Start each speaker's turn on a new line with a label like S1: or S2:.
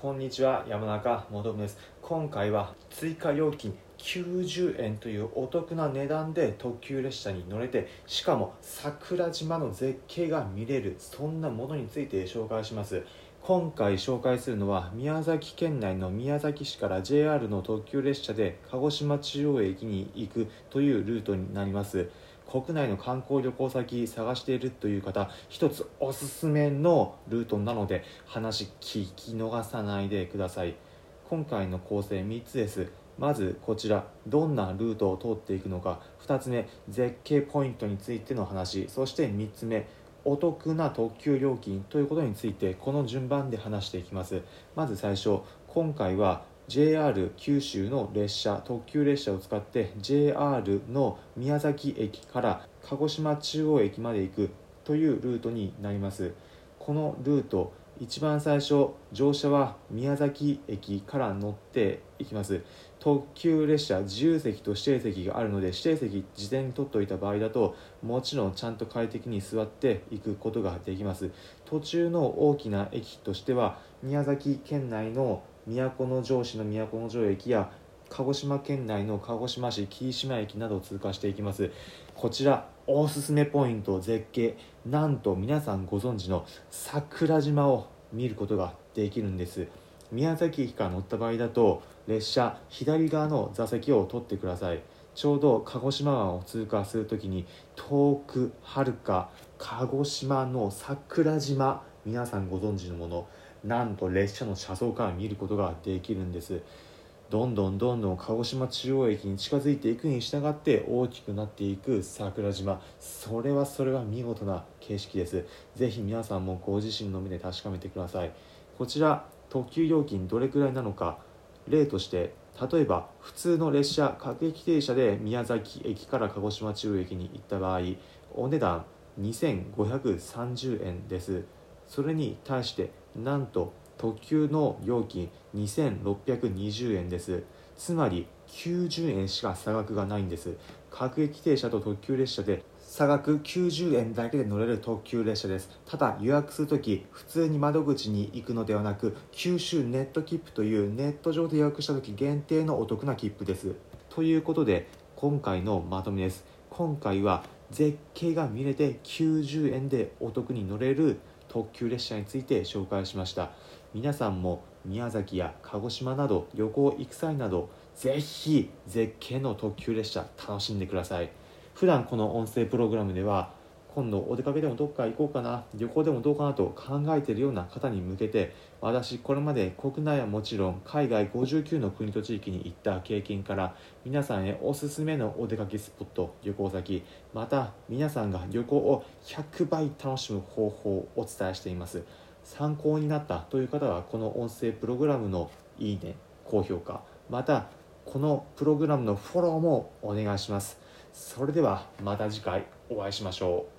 S1: こんにちは山中元です。今回は追加料金90円というお得な値段で特急列車に乗れてしかも桜島の絶景が見れるそんなものについて紹介します。今回紹介するのは宮崎県内の宮崎市から JR の特急列車で鹿児島中央駅に行くというルートになります。国内の観光旅行先探しているという方一つおすすめのルートなので話聞き逃さないでください。今回の構成3つです。まずこちらどんなルートを通っていくのか。2つ目絶景ポイントについての話。そして3つ目お得な特急料金ということについてこの順番で話していきます。まず最初今回は JR 九州の列車特急列車を使って JR の宮崎駅から鹿児島中央駅まで行くというルートになります。このルート一番最初乗車は宮崎駅から乗っていきます。特急列車自由席と指定席があるので指定席事前に取っておいた場合だともちろんちゃんと快適に座っていくことができます。途中の大きな駅としては宮崎県内の都城市の都城駅や鹿児島県内の鹿児島市紀伊島駅などを通過していきます。こちらおすすめポイント絶景。なんと皆さんご存知の桜島を見ることができるんです。宮崎駅から乗った場合だと列車左側の座席を取ってください。ちょうど鹿児島湾を通過するときに遠くはるか鹿児島の桜島皆さんご存知のもの。なんと列車の車窓から見ることができるんです。どんどんどんどん鹿児島中央駅に近づいていくに従って大きくなっていく桜島。それはそれは見事な景色です。ぜひ皆さんもご自身の目で確かめてください。こちら特急料金どれくらいなのか。例として例えば普通の列車各駅停車で宮崎駅から鹿児島中央駅に行った場合お値段2530円です。それに対してなんと特急の料金2620円です。つまり90円しか差額がないんです。各駅停車と特急列車で差額90円だけで乗れる特急列車です。ただ予約するとき普通に窓口に行くのではなく九州ネット切符というネット上で予約したとき限定のお得な切符です。ということで今回のまとめです。今回は絶景が見れて90円でお得に乗れる特急列車について紹介しました。皆さんも宮崎や鹿児島など旅行行く際などぜひ絶景の特急列車楽しんでください。普段この音声プログラムでは今度お出かけでもどっか行こうかな旅行でもどうかなと考えているような方に向けて私これまで国内はもちろん海外59の国と地域に行った経験から皆さんへおすすめのお出かけスポット旅行先また皆さんが旅行を100倍楽しむ方法をお伝えしています。参考になったという方はこの音声プログラムのいいね高評価またこのプログラムのフォローもお願いします。それではまた次回お会いしましょう。